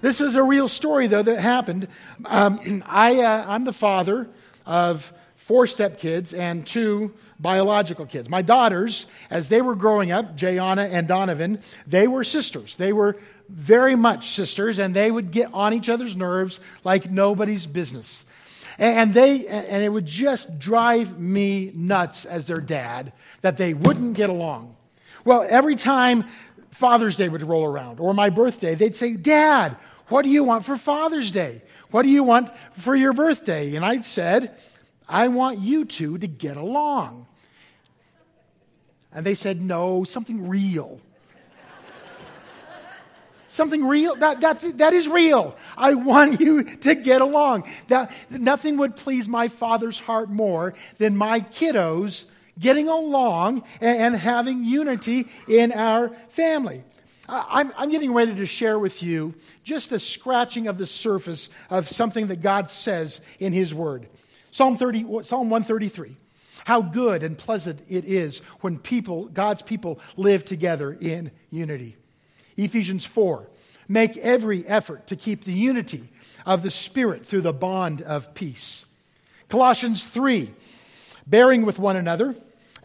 This is a real story, though, that happened. Um, I, uh, I'm the father of four stepkids and two biological kids. My daughters, as they were growing up, Jayana and Donovan, they were sisters. They were very much sisters, and they would get on each other's nerves like nobody's business. And they and it would just drive me nuts as their dad that they wouldn't get along. Well, every time Father's Day would roll around or my birthday, they'd say, "Dad, what do you want for Father's Day? What do you want for your birthday?" And I said, "I want you two to get along." And they said, "No, something real." something real. That, that, that is real. I want you to get along. That, nothing would please my father's heart more than my kiddos getting along and, and having unity in our family. I'm, I'm getting ready to share with you just a scratching of the surface of something that God says in His Word. Psalm, 30, Psalm 133. How good and pleasant it is when people, God's people, live together in unity. Ephesians 4 Make every effort to keep the unity of the Spirit through the bond of peace. Colossians 3 Bearing with one another,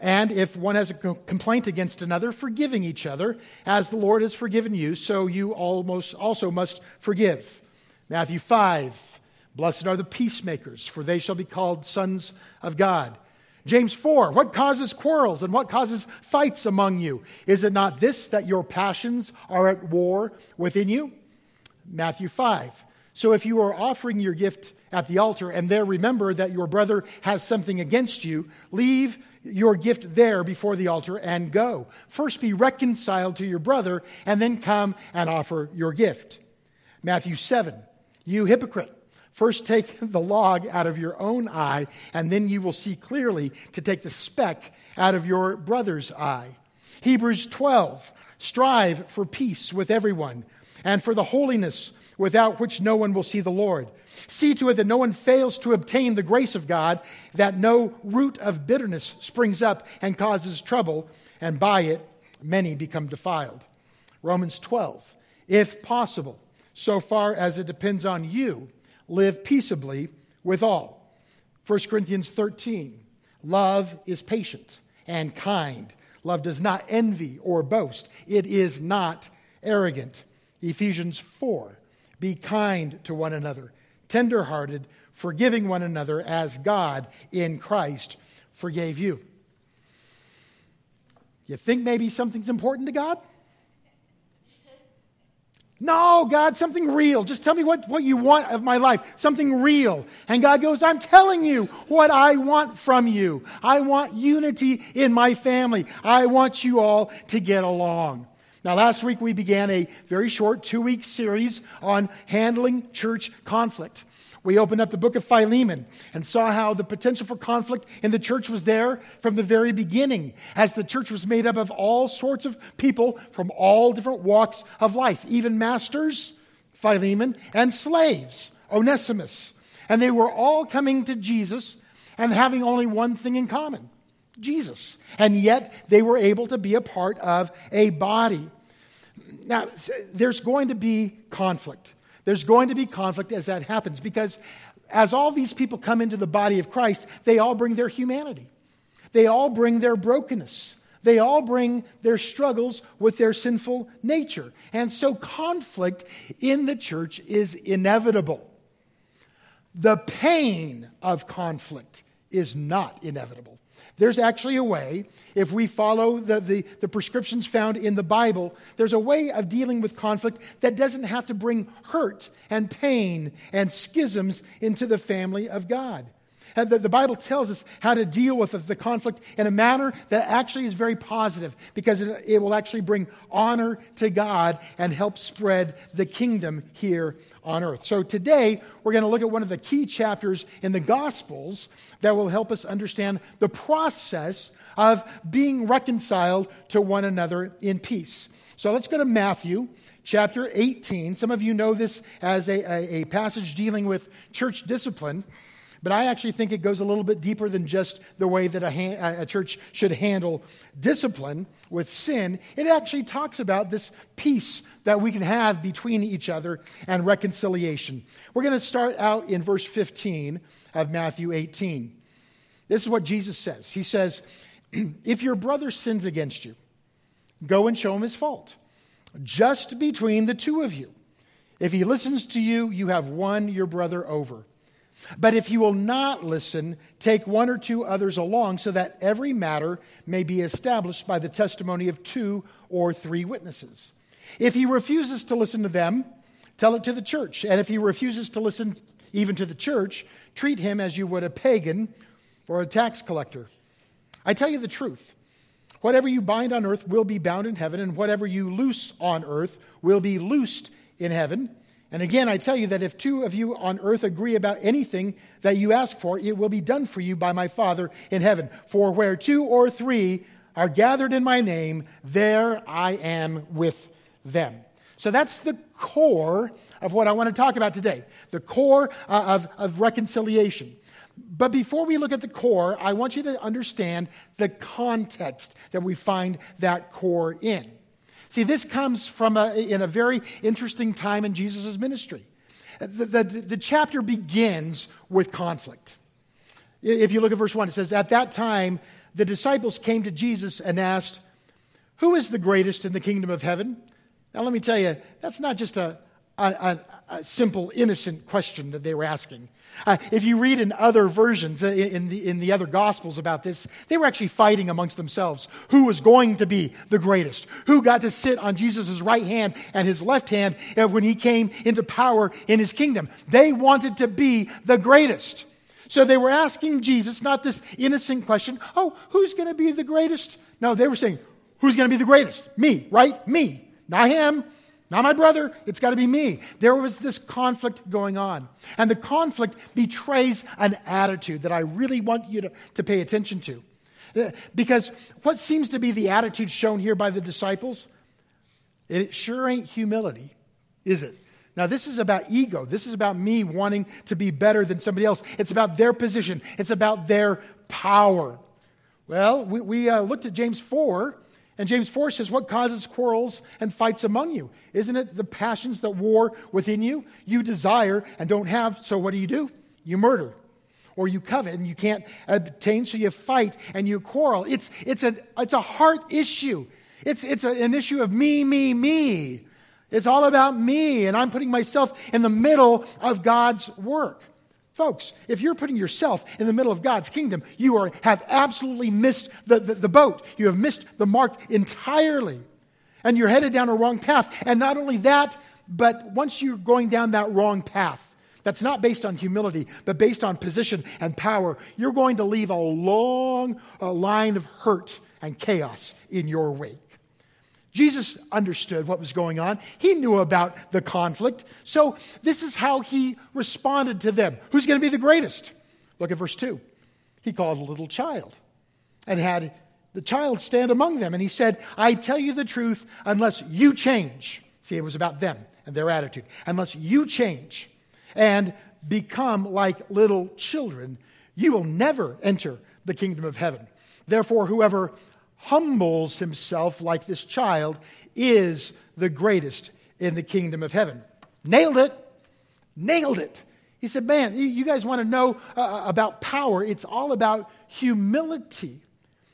and if one has a complaint against another, forgiving each other, as the Lord has forgiven you, so you almost also must forgive. Matthew 5 Blessed are the peacemakers, for they shall be called sons of God. James 4, what causes quarrels and what causes fights among you? Is it not this that your passions are at war within you? Matthew 5. So if you are offering your gift at the altar and there remember that your brother has something against you, leave your gift there before the altar and go. First be reconciled to your brother and then come and offer your gift. Matthew 7. You hypocrite. First, take the log out of your own eye, and then you will see clearly to take the speck out of your brother's eye. Hebrews 12 Strive for peace with everyone, and for the holiness without which no one will see the Lord. See to it that no one fails to obtain the grace of God, that no root of bitterness springs up and causes trouble, and by it many become defiled. Romans 12 If possible, so far as it depends on you, live peaceably with all. 1 Corinthians 13 Love is patient and kind. Love does not envy or boast, it is not arrogant. Ephesians 4 Be kind to one another, tenderhearted, forgiving one another as God in Christ forgave you. You think maybe something's important to God? No, God, something real. Just tell me what, what you want of my life. Something real. And God goes, I'm telling you what I want from you. I want unity in my family. I want you all to get along. Now, last week we began a very short two week series on handling church conflict. We opened up the book of Philemon and saw how the potential for conflict in the church was there from the very beginning, as the church was made up of all sorts of people from all different walks of life, even masters, Philemon, and slaves, Onesimus. And they were all coming to Jesus and having only one thing in common Jesus. And yet they were able to be a part of a body. Now, there's going to be conflict. There's going to be conflict as that happens because as all these people come into the body of Christ, they all bring their humanity. They all bring their brokenness. They all bring their struggles with their sinful nature. And so conflict in the church is inevitable. The pain of conflict is not inevitable. There's actually a way, if we follow the, the, the, prescriptions found in the Bible, there's a way of dealing with conflict that doesn't have to bring hurt and pain and schisms into the family of God. The, the Bible tells us how to deal with the conflict in a manner that actually is very positive because it, it will actually bring honor to God and help spread the kingdom here on earth. So today, we're going to look at one of the key chapters in the Gospels that will help us understand the process of being reconciled to one another in peace. So let's go to Matthew chapter 18. Some of you know this as a, a, a passage dealing with church discipline. But I actually think it goes a little bit deeper than just the way that a, ha- a, church should handle discipline with sin. It actually talks about this peace that we can have between each other and reconciliation. We're going to start out in verse 15 of Matthew 18. This is what Jesus says He says, If your brother sins against you, go and show him his fault, just between the two of you. If he listens to you, you have won your brother over. But if he will not listen, take one or two others along so that every matter may be established by the testimony of two or three witnesses. If he refuses to listen to them, tell it to the church. And if he refuses to listen even to the church, treat him as you would a pagan or a tax collector. I tell you the truth. Whatever you bind on earth will be bound in heaven, and whatever you loose on earth will be loosed in heaven. And again, I tell you that if two of you on earth agree about anything that you ask for, it will be done for you by my Father in heaven. For where two or three are gathered in my name, there I am with them. So that's the core of what I want to talk about today the core uh, of, of reconciliation. But before we look at the core, I want you to understand the context that we find that core in. See, this comes from a, in a very interesting time in Jesus' ministry. The, the, the chapter begins with conflict. If you look at verse 1, it says, At that time, the disciples came to Jesus and asked, Who is the greatest in the kingdom of heaven? Now, let me tell you, that's not just a, a, a simple, innocent question that they were asking. Uh, if you read in other versions, uh, in, the, in the other Gospels about this, they were actually fighting amongst themselves who was going to be the greatest, who got to sit on Jesus' right hand and his left hand uh, when he came into power in his kingdom. They wanted to be the greatest. So they were asking Jesus not this innocent question, oh, who's going to be the greatest? No, they were saying, who's going to be the greatest? Me, right? Me. Not him, not my brother, it's got to be me. There was this conflict going on. And the conflict betrays an attitude that I really want you to, to pay attention to. Uh, because what seems to be the attitude shown here by the disciples, it sure ain't humility, is it? Now, this is about ego. This is about me wanting to be better than somebody else. It's about their position, it's about their power. Well, we, we uh, looked at James 4, and James 4 says, What causes quarrels and fights among you? Isn't it the passions that war within you? You desire and don't have, so what do you do? You murder. Or you covet and you can't obtain, so you fight and you quarrel. It's, it's, a, it's a heart issue. It's, it's a, an issue of me, me, me. It's all about me, and I'm putting myself in the middle of God's work. Folks, if you're putting yourself in the middle of God's kingdom, you are, have absolutely missed the, the, the, boat. You have missed the mark entirely. And you're headed down a wrong path. And not only that, but once you're going down that wrong path, that's not based on humility, but based on position and power, you're going to leave a long uh, line of hurt and chaos in your wake. Jesus understood what was going on. He knew about the conflict. So, this is how he responded to them. Who's going to be the greatest? Look at verse 2. He called a little child and had the child stand among them. And he said, I tell you the truth, unless you change. See, it was about them and their attitude. Unless you change and become like little children, you will never enter the kingdom of heaven. Therefore, whoever humbles himself like this child is the greatest in the kingdom of heaven. Nailed it. Nailed it. He said, Man, you guys want to know uh, uh, about power? It's all about humility.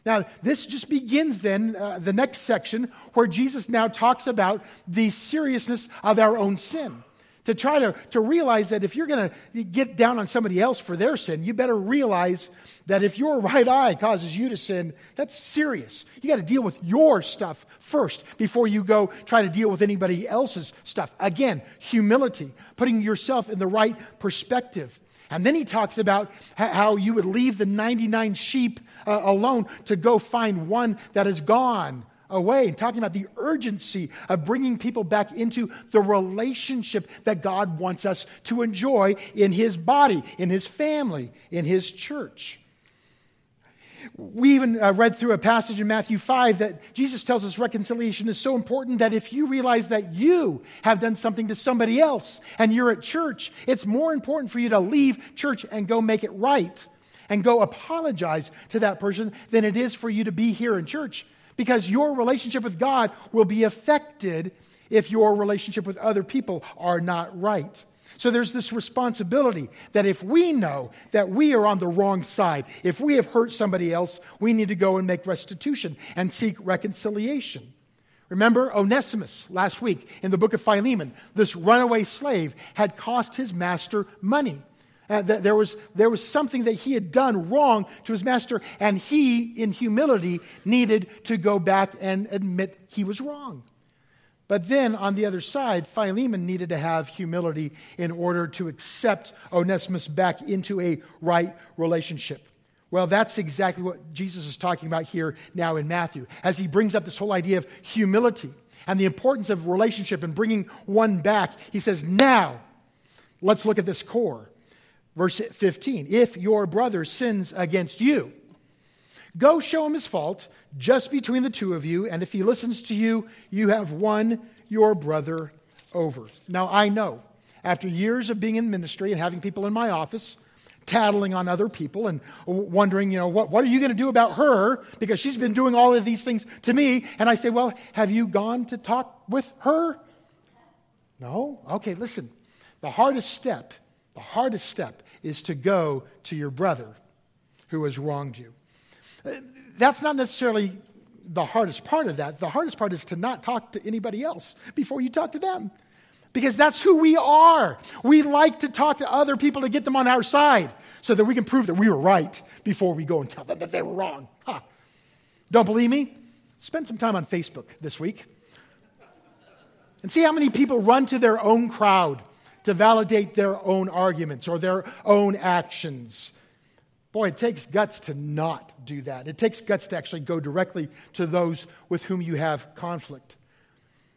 Now, this just begins then, uh, the next section, where Jesus now talks about the seriousness of our own sin to try to, to realize that if you're going to get down on somebody else for their sin, you better realize that if your right eye causes you to sin, that's serious. You got to deal with your stuff first before you go try to deal with anybody else's stuff. Again, humility, putting yourself in the right perspective. And then he talks about how you would leave the 99 sheep uh, alone to go find one that is gone away and talking about the urgency of bringing people back into the relationship that God wants us to enjoy in His body, in His family, in His church. we even uh, read through a passage in Matthew 5 that Jesus tells us reconciliation is so important that if you realize that you have done something to somebody else and you're at church, it's more important for you to leave church and go make it right and go apologize to that person than it is for you to be here in church because your relationship with God will be affected if your relationship with other people are not right. So there's this responsibility that if we know that we are on the wrong side, if we have hurt somebody else, we need to go and make restitution and seek reconciliation. Remember Onesimus last week in the book of Philemon? This runaway slave had cost his master money. Uh, there, was, there was something that he had done wrong to his master, and he, in humility, needed to go back and admit he was wrong. But then on the other side, Philemon needed to have humility in order to accept Onesimus back into a right relationship. Well, that's exactly what Jesus is talking about here now in Matthew, as he brings up this whole idea of humility and the importance of relationship and bringing one back. He says, Now, let's look at this core. Verse 15 If your brother sins against you, Go show him his fault just between the two of you, and if he listens to you, you have won your brother over. Now, I know, after years of being in ministry and having people in my office tattling on other people and wondering, you know, what, what are you going to do about her? Because she's been doing all of these things to me. And I say, well, have you gone to talk with her? No? Okay, listen. The hardest step, the hardest step is to go to your brother who has wronged you. That's not necessarily the hardest part of that. The hardest part is to not talk to anybody else before you talk to them. Because that's who we are. We like to talk to other people to get them on our side so that we can prove that we were right before we go and tell them that they were wrong. Huh. Don't believe me? Spend some time on Facebook this week and see how many people run to their own crowd to validate their own arguments or their own actions. Boy, it takes guts to not do that. It takes guts to actually go directly to those with whom you have conflict.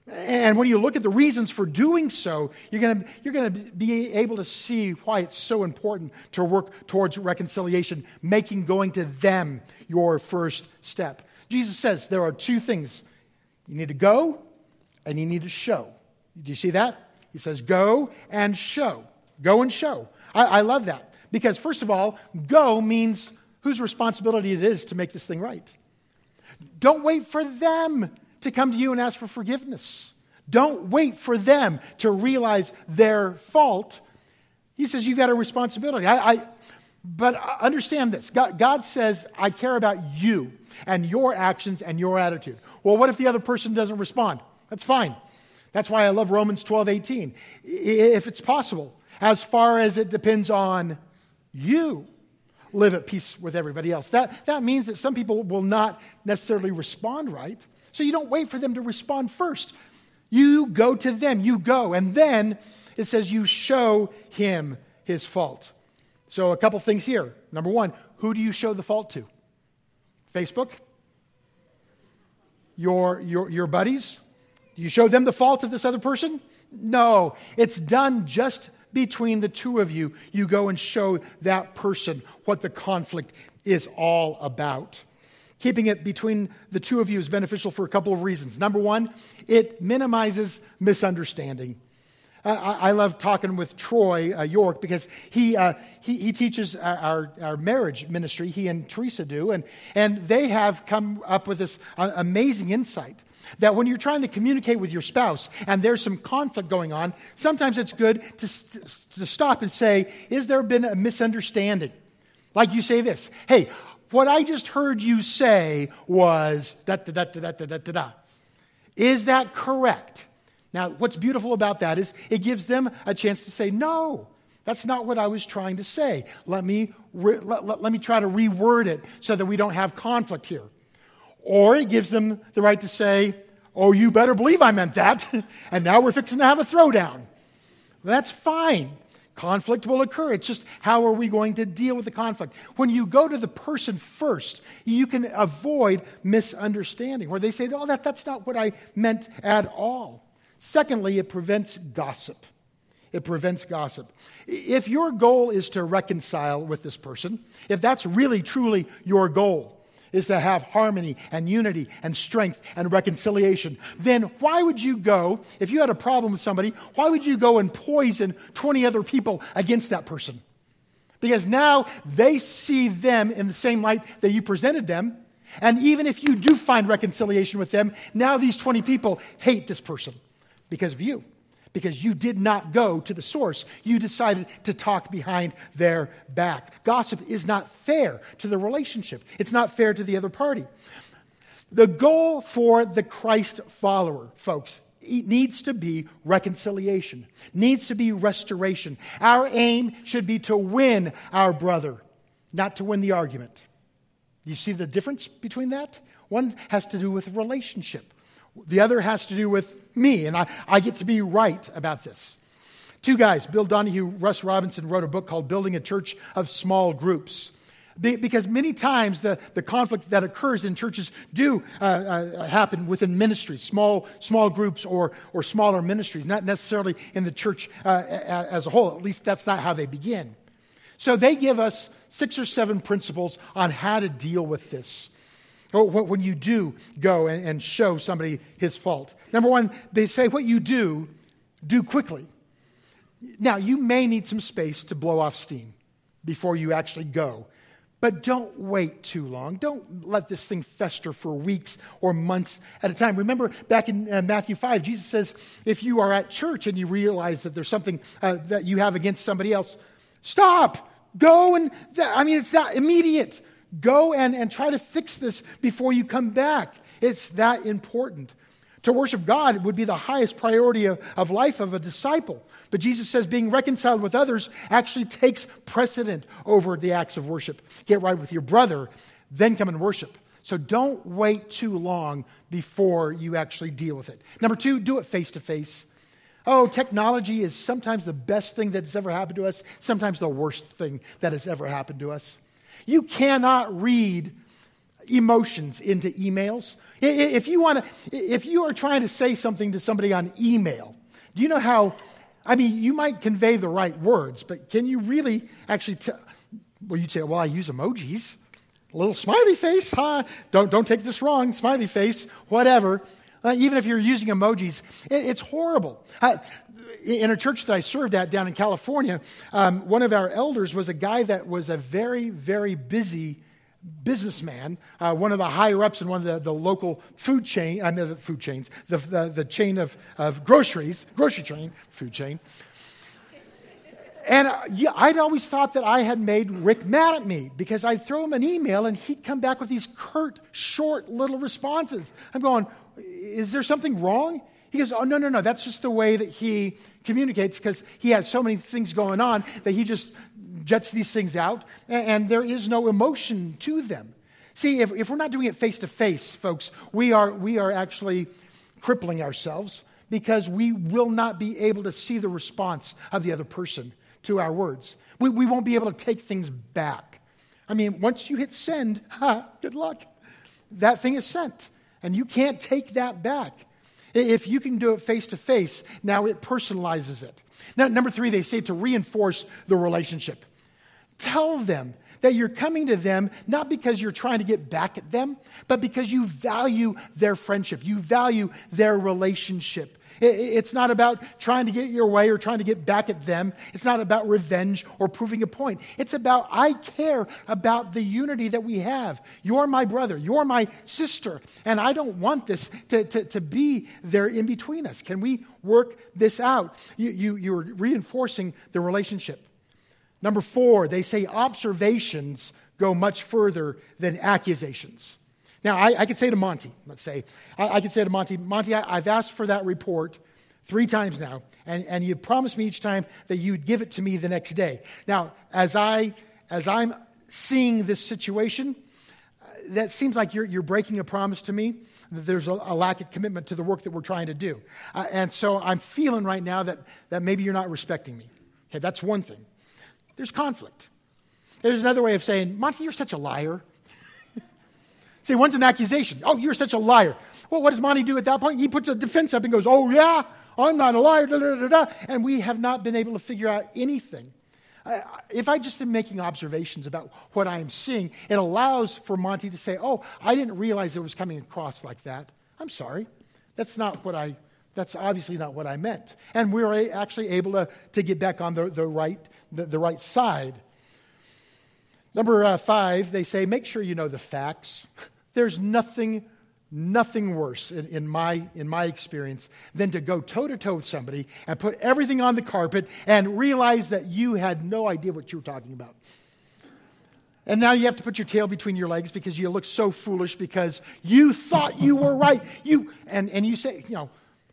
And when you look at the reasons for doing so, you're going you're to be able to see why it's so important to work towards reconciliation, making going to them your first step. Jesus says there are two things you need to go and you need to show. Do you see that? He says, go and show. Go and show. I, I love that. Because, first of all, go means whose responsibility it is to make this thing right. Don't wait for them to come to you and ask for forgiveness. Don't wait for them to realize their fault. He says you've got a responsibility. I, I but understand this God, God says, I care about you and your actions and your attitude. Well, what if the other person doesn't respond? That's fine. That's why I love Romans 12 18. If it's possible, as far as it depends on you live at peace with everybody else. That, that means that some people will not necessarily respond right. So you don't wait for them to respond first. You go to them, you go. And then it says you show him his fault. So a couple things here. Number one, who do you show the fault to? Facebook? Your, your, your buddies? You show them the fault of this other person? No. It's done just between the two of you, you go and show that person what the conflict is all about. Keeping it between the two of you is beneficial for a couple of reasons. Number one, it minimizes misunderstanding. I, I, love talking with Troy uh, York because he, uh, he, he, teaches our, our marriage ministry, he and Teresa do, and, and they have come up with this uh, amazing insight that when you're trying to communicate with your spouse and there's some conflict going on, sometimes it's good to, to stop and say, Is there been a misunderstanding? Like you say this Hey, what I just heard you say was da da da da da da da da. Is that correct? Now, what's beautiful about that is it gives them a chance to say, No, that's not what I was trying to say. Let me, re- let, let, let me try to reword it so that we don't have conflict here. Or it gives them the right to say, Oh, you better believe I meant that. and now we're fixing to have a throwdown. That's fine. Conflict will occur. It's just how are we going to deal with the conflict? When you go to the person first, you can avoid misunderstanding, where they say, Oh, that, that's not what I meant at all. Secondly, it prevents gossip. It prevents gossip. If your goal is to reconcile with this person, if that's really truly your goal, is to have harmony and unity and strength and reconciliation, then why would you go, if you had a problem with somebody, why would you go and poison 20 other people against that person? Because now they see them in the same light that you presented them. And even if you do find reconciliation with them, now these 20 people hate this person because of you because you did not go to the source. You decided to talk behind their back. Gossip is not fair to the relationship, it's not fair to the other party. The goal for the Christ follower, folks, it needs to be reconciliation, needs to be restoration. Our aim should be to win our brother, not to win the argument. You see the difference between that? One has to do with relationship. The other has to do with me, and I, I get to be right about this. Two guys, Bill Donahue, Russ Robinson, wrote a book called Building a Church of Small Groups. Because many times the, the conflict that occurs in churches do uh, uh, happen within ministries, small, small groups or, or smaller ministries, not necessarily in the church uh, as a whole. At least that's not how they begin. So they give us six or seven principles on how to deal with this. Or when you do go and show somebody his fault. Number one, they say what you do, do quickly. Now, you may need some space to blow off steam before you actually go. But don't wait too long. Don't let this thing fester for weeks or months at a time. Remember back in uh, Matthew 5, Jesus says, if you are at church and you realize that there's something uh, that you have against somebody else, stop. Go and, th- I mean, it's that immediate. Go and, and try to fix this before you come back. It's that important. To worship God would be the highest priority of, of life of a disciple. But Jesus says being reconciled with others actually takes precedent over the acts of worship. Get right with your brother, then come and worship. So don't wait too long before you actually deal with it. Number two, do it face to face. Oh, technology is sometimes the best thing that's ever happened to us, sometimes the worst thing that has ever happened to us. You cannot read emotions into emails. If you want to, if you are trying to say something to somebody on email, do you know how? I mean, you might convey the right words, but can you really actually tell? Well, you'd say, "Well, I use emojis, a little smiley face, huh? Don't don't take this wrong, smiley face, whatever." Uh, even if you're using emojis, it, it's horrible. Uh, in a church that I served at down in California, um, one of our elders was a guy that was a very, very busy businessman, uh, one of the higher ups in one of the, the local food chain, I mean, the food chains, the, the, the chain of, of groceries, grocery chain, food chain. And uh, I'd always thought that I had made Rick mad at me because I'd throw him an email and he'd come back with these curt, short little responses. I'm going, is there something wrong? He goes, Oh, no, no, no. That's just the way that he communicates because he has so many things going on that he just jets these things out and, there is no emotion to them. See, if, if we're not doing it face to face, folks, we are, we are actually crippling ourselves because we will not be able to see the response of the other person to our words. We, we won't be able to take things back. I mean, once you hit send, ha, good luck. That thing is sent, and you can't take that back. If you can do it face to face, now it personalizes it. Now, number three, they say to reinforce the relationship. Tell them that you're coming to them not because you're trying to get back at them, but because you value their friendship, you value their relationship. It's not about trying to get your way or trying to get back at them. It's not about revenge or proving a point. It's about, I care about the unity that we have. You're my brother. You're my sister. And I don't want this to, to, to be there in between us. Can we work this out? You, you, you're reinforcing the relationship. Number four, they say observations go much further than accusations. Now, I, I could say to Monty, let's say, I, I could say to Monty, Monty, I, have asked for that report three times now, and, and you promised me each time that you'd give it to me the next day. Now, as, I, as I'm seeing this situation, uh, that seems like you're, you're breaking a promise to me. That there's a, a lack of commitment to the work that we're trying to do. Uh, and so I'm feeling right now that, that maybe you're not respecting me. Okay, that's one thing. There's conflict. There's another way of saying, Monty, you're such a liar. See, one's an accusation. Oh, you're such a liar. Well, what does Monty do at that point? He puts a defense up and goes, Oh, yeah, I'm not a liar. Da, da, da, and we have not been able to figure out anything. if I just am making observations about what I am seeing, it allows for Monty to say, Oh, I didn't realize it was coming across like that. I'm sorry. That's not what I, that's obviously not what I meant. And we were actually able to, to get back on the, the, right, the, the right side. Number uh, five, they say, make sure you know the facts. There's nothing nothing worse in, in, my, in my experience than to go toe to toe with somebody and put everything on the carpet and realize that you had no idea what you were talking about. And now you have to put your tail between your legs because you look so foolish because you thought you were right. You, and, and you say, you know,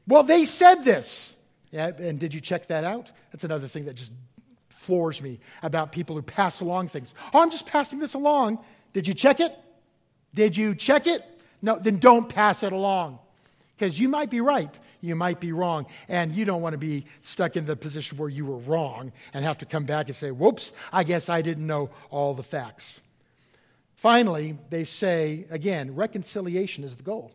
well, they said this. Yeah, and did you check that out? That's another thing that just floors me about people who pass along things. Oh, I'm just passing this along. Did you check it? Did you check it? No, then don't pass it along. Because you might be right, you might be wrong, and you don't want to be stuck in the position where you were wrong and have to come back and say, whoops, I guess I didn't know all the facts. Finally, they say, again, reconciliation is the goal,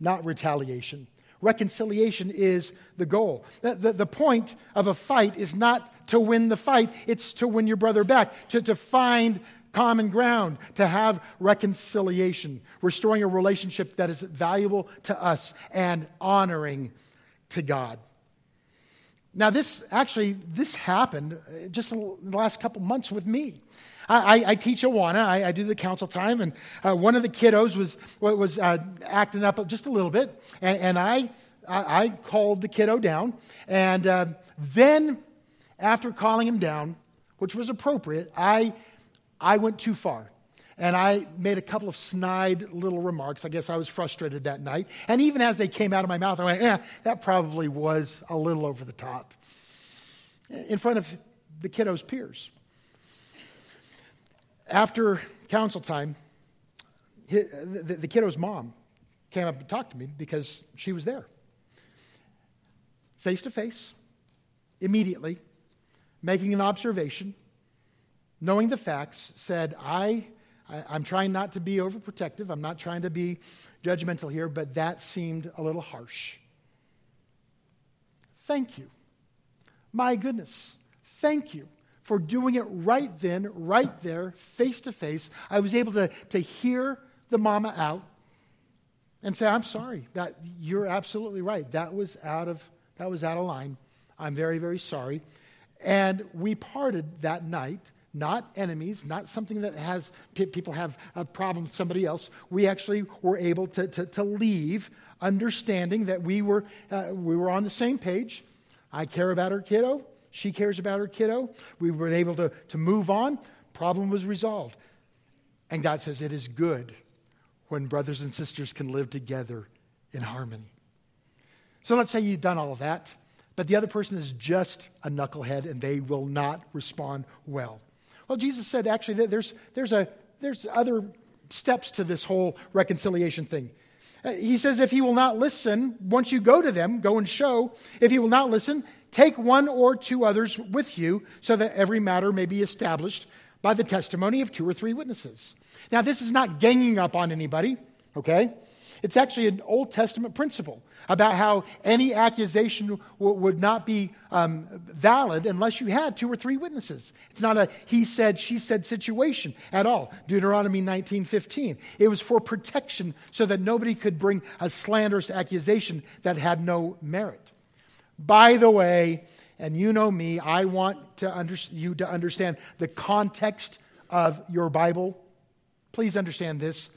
not retaliation. Reconciliation is the goal. The, the, the, point of a fight is not to win the fight, it's to win your brother back, to, to find common ground, to have reconciliation, restoring a relationship that is valuable to us and honoring to God. Now, this actually, this happened just in the last couple months with me. I, I, teach Awana. I, I, do the council time, and uh, one of the kiddos was was uh, acting up just a little bit, and, and I, I called the kiddo down, and uh, then after calling him down, which was appropriate, I I went too far. And I made a couple of snide little remarks. I guess I was frustrated that night. And even as they came out of my mouth, I went, eh, that probably was a little over the top. In front of the kiddo's peers. After council time, the, kiddo's mom came up and talked to me because she was there. Face to face, immediately, making an observation knowing the facts, said, I, I, am trying not to be overprotective. I'm not trying to be judgmental here, but that seemed a little harsh. Thank you. My goodness. Thank you for doing it right then, right there, face to face. I was able to, to hear the mama out and say, I'm sorry. That you're absolutely right. That was out of that was out of line. I'm very, very sorry. And we parted that night not enemies, not something that has people have a problem with somebody else. We actually were able to, to, to leave understanding that we were, uh, we were on the same page. I care about her kiddo. She cares about her kiddo. We were able to, to move on. Problem was resolved. And God says it is good when brothers and sisters can live together in harmony. So let's say you've done all of that, but the other person is just a knucklehead and they will not respond well. Well, Jesus said actually there's, there's, a, there's other steps to this whole reconciliation thing. Uh, he says, if he will not listen, once you go to them, go and show. If he will not listen, take one or two others with you so that every matter may be established by the testimony of two or three witnesses. Now, this is not ganging up on anybody, okay? It's actually an Old Testament principle about how any accusation w- would not be um, valid unless you had two or three witnesses. It's not a he said, she said situation at all. Deuteronomy 19:15. It was for protection so that nobody could bring a slanderous accusation that had no merit. By the way, and you know me, I want to under, you to understand the context of your Bible. Please understand this.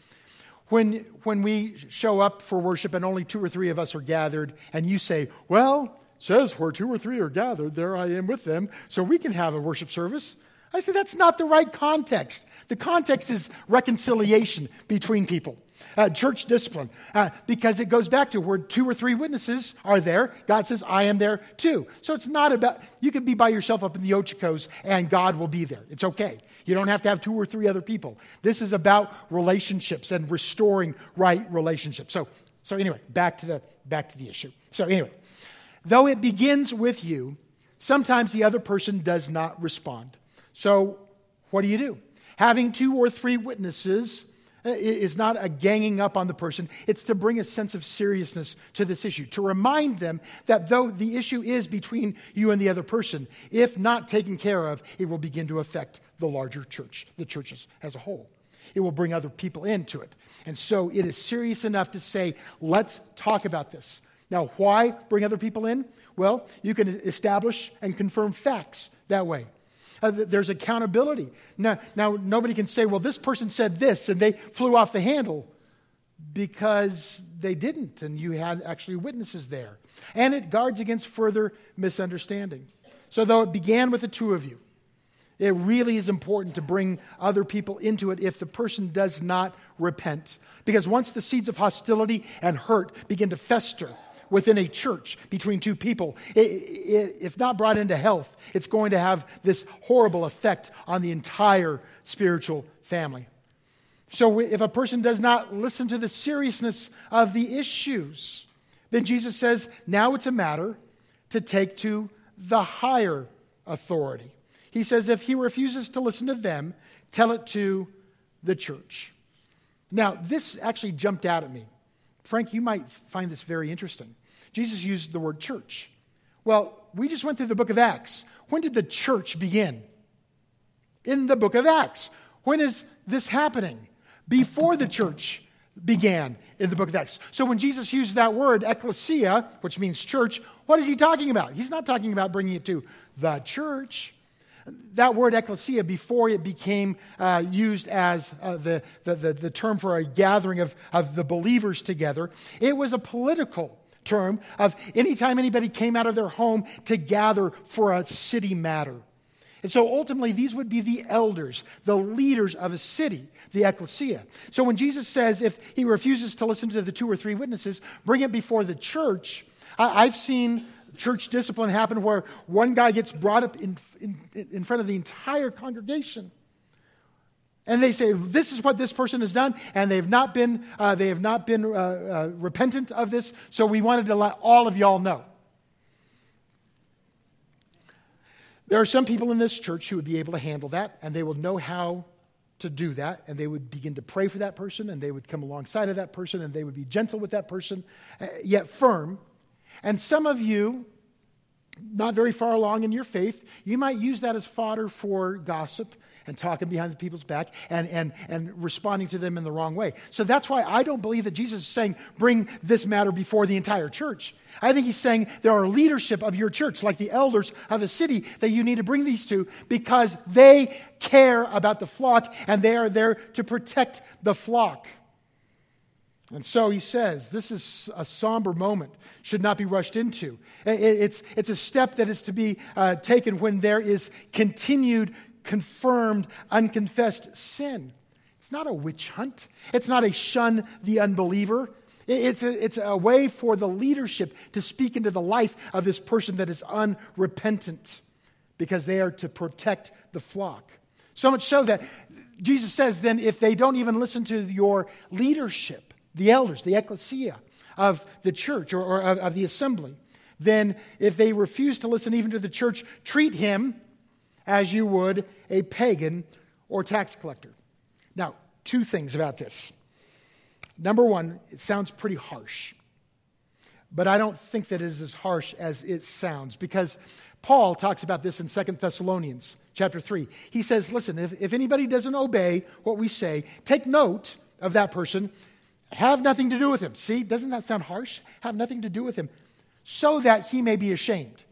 When, when we show up for worship and only two or three of us are gathered, and you say, Well, says where two or three are gathered, there I am with them, so we can have a worship service. I say that's not the right context. The context is reconciliation between people, uh, church discipline, uh, because it goes back to where two or three witnesses are there. God says, I am there too. So it's not about, you can be by yourself up in the Ochocos and God will be there. It's okay. You don't have to have two or three other people. This is about relationships and restoring right relationships. So, so anyway, back to the back to the issue. So anyway, though it begins with you, sometimes the other person does not respond. So what do you do? Having two or three witnesses Uh, is not a ganging up on the person. It's to bring a sense of seriousness to this issue, to remind them that though the issue is between you and the other person, if not taken care of, it will begin to affect the larger church, the churches as a whole. It will bring other people into it. And so it is serious enough to say, let's talk about this. Now, why bring other people in? Well, you can establish and confirm facts that way. Uh, there's accountability. Now, now, nobody can say, well, this person said this and they flew off the handle because they didn't, and you had actually witnesses there. And it guards against further misunderstanding. So, though it began with the two of you, it really is important to bring other people into it if the person does not repent. Because once the seeds of hostility and hurt begin to fester, within a church between two people, if not brought into health, it's going to have this horrible effect on the entire spiritual family. So, if a person does not listen to the seriousness of the issues, then Jesus says, now it's a matter to take to the higher authority. He says, if he refuses to listen to them, tell it to the church. Now, this actually jumped out at me. Frank, you might find this very interesting. Jesus used the word church. Well, we just went through the book of Acts. When did the church begin? In the book of Acts. When is this happening? Before the church began in the book of Acts. So when Jesus used that word, ecclesia, which means church, what is he talking about? He's not talking about bringing it to the church. That word ecclesia, before it became uh, used as uh, the, the, the, the term for a gathering of, of the believers together, it was a political term of anytime anybody came out of their home to gather for a city matter. And so ultimately, these would be the elders, the leaders of a city, the ecclesia. So when Jesus says if he refuses to listen to the two or three witnesses, bring it before the church, I've seen church discipline happen where one guy gets brought up in, in, in front of the entire congregation and they say, This is what this person has done, and they have not been, uh, they have not been uh, uh, repentant of this, so we wanted to let all of y'all know. There are some people in this church who would be able to handle that, and they will know how to do that, and they would begin to pray for that person, and they would come alongside of that person, and they would be gentle with that person, uh, yet firm. And some of you, not very far along in your faith, you might use that as fodder for gossip and talking behind the people's back and, and, and responding to them in the wrong way. So that's why I don't believe that Jesus is saying, bring this matter before the entire church. I think he's saying there are leadership of your church, like the elders of a city, that you need to bring these to because they care about the flock and they are there to protect the flock. And so he says, this is a somber moment, should not be rushed into. It's, it's a step that is to be uh, taken when there is continued confirmed, unconfessed sin. It's not a witch hunt, it's not a shun the unbeliever. It's a, it's a way for the leadership to speak into the life of this person that is unrepentant because they are to protect the flock. So much so that Jesus says, then, if they don't even listen to your leadership, the elders, the ecclesia of the church or, or of, of the assembly, then if they refuse to listen even to the church, treat him as you would a pagan or tax collector. Now, two things about this. Number one, it sounds pretty harsh, but I don't think that it is as harsh as it sounds because Paul talks about this in Second Thessalonians chapter 3. He says, Listen, if, if anybody doesn't obey what we say, take note of that person, have nothing to do with him. See, doesn't that sound harsh? Have nothing to do with him, so that he may be ashamed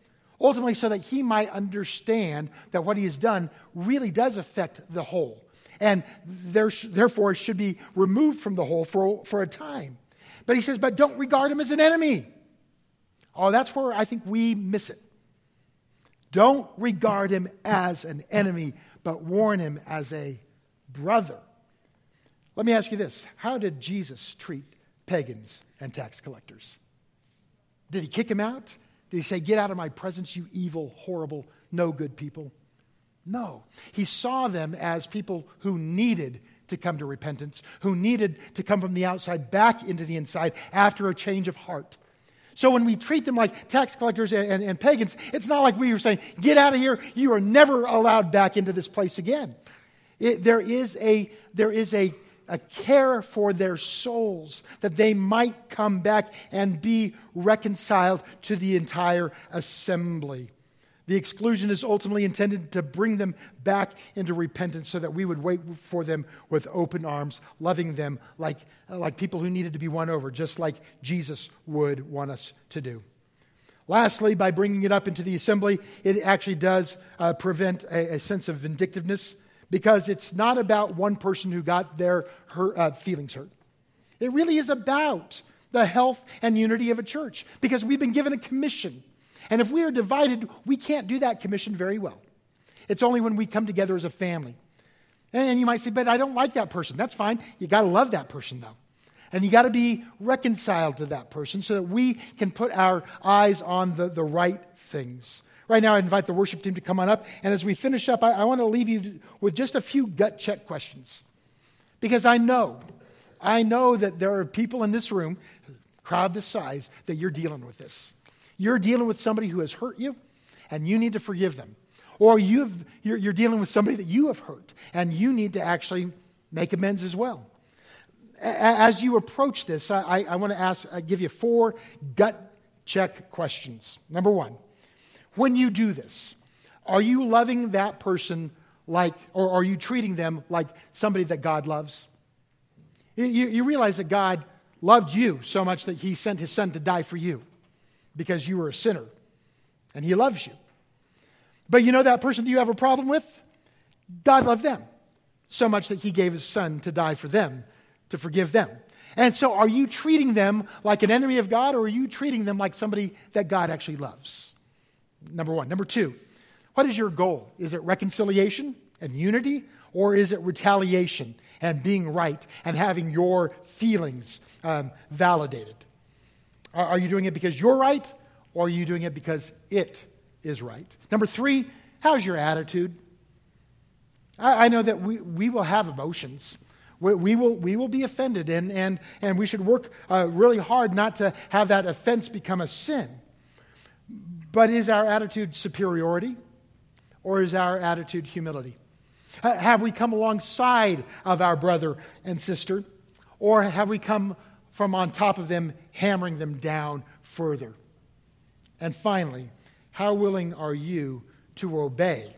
ultimately so that he might understand that what he has done really does affect the whole. And there, therefore should be removed from the whole for, for a time. But he says, but don't regard him as an enemy. Oh, that's where I think we miss it. Don't regard him as an enemy, but warn him as a brother. Let me ask you this How did Jesus treat pagans and tax collectors? Did he kick him out? Did he say, Get out of my presence, you evil, horrible, no good people? No. He saw them as people who needed to come to repentance, who needed to come from the outside back into the inside after a change of heart. So when we treat them like tax collectors and, and, and pagans, it's not like we were saying, Get out of here, you are never allowed back into this place again. It, there is a, there is a, a care for their souls, that they might come back and be reconciled to the entire assembly. The exclusion is ultimately intended to bring them back into repentance so that we would wait for them with open arms, loving them like, like people who needed to be won over, just like Jesus would want us to do. Lastly, by bringing it up into the assembly, it actually does uh, prevent a, a, sense of vindictiveness because it's not about one person who got their hurt, uh, feelings hurt. It really is about the health and unity of a church because we've been given a commission. And if we are divided, we can't do that commission very well. It's only when we come together as a family. And you might say, but I don't like that person. That's fine. You got to love that person, though. And you got to be reconciled to that person so that we can put our eyes on the, the right things. Right now, I invite the worship team to come on up. And as we finish up, I, I want to leave you with just a few gut check questions. Because I know, I know that there are people in this room, crowd this size, that you're dealing with this. You're dealing with somebody who has hurt you, and you need to forgive them. Or you've, you're, you're dealing with somebody that you have hurt, and you need to actually make amends as well as you approach this, I, I want to ask, I give you four gut check questions. Number one, when you do this, are you loving that person like, or are you treating them like somebody that God loves? You, you realize that God loved you so much that he sent his son to die for you because you were a sinner and he loves you. But you know that person that you have a problem with? God loved them so much that he gave his son to die for them to forgive them. And so, are you treating them like an enemy of God, or are you treating them like somebody that God actually loves? Number one. Number two, what is your goal? Is it reconciliation and unity, or is it retaliation and being right and having your feelings um, validated? Are, are you doing it because you're right, or are you doing it because it is right? Number three, how's your attitude? I, I know that we, we will have emotions. We, we, will, we will be offended, and, and, and we should work uh, really hard not to have that offense become a sin. But is our attitude superiority, or is our attitude humility? Have we come alongside of our brother and sister, or have we come from on top of them, hammering them down further? And finally, how willing are you to obey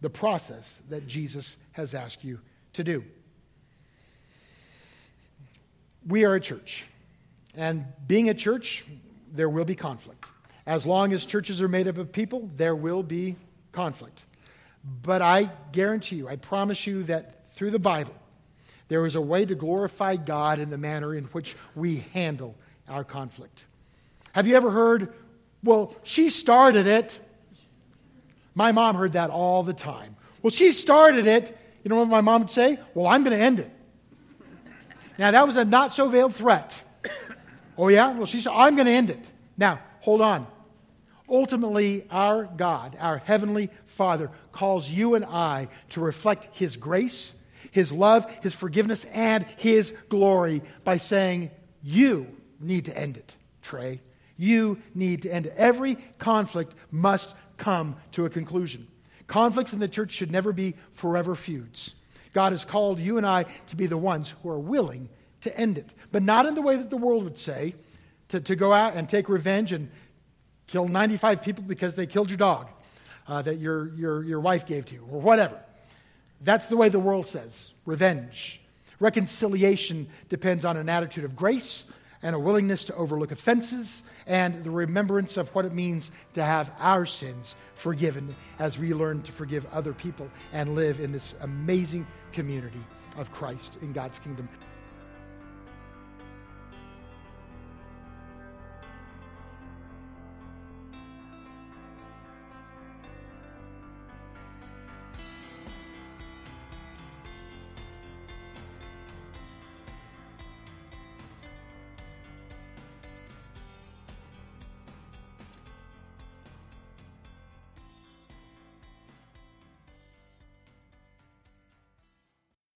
the process that Jesus has asked you to do? we are a church. And being a church, there will be conflict. As long as churches are made up of people, there will be conflict. But I guarantee you, I promise you that through the Bible, there is a way to glorify God in the manner in which we handle our conflict. Have you ever heard, well, she started it? My mom heard that all the time. Well, she started it. You know what my mom would say? Well, I'm going to end it. Now, that was a not so veiled threat. Oh, yeah? Well, she said, I'm going to end it. Now, hold on. Ultimately, our God, our Heavenly Father, calls you and I to reflect His grace, His love, His forgiveness, and His glory by saying, You need to end it, Trey. You need to end it. Every conflict must come to a conclusion. Conflicts in the church should never be forever feuds. God has called you and I to be the ones who are willing to end it, but not in the way that the world would say, to, to go out and take revenge and kill 95 people because they killed your dog uh, that your, your, your wife gave to you, or whatever. That's the way the world says revenge. Reconciliation depends on an attitude of grace and a willingness to overlook offenses and the remembrance of what it means to have our sins forgiven as we learn to forgive other people and live in this amazing community of Christ in God's kingdom.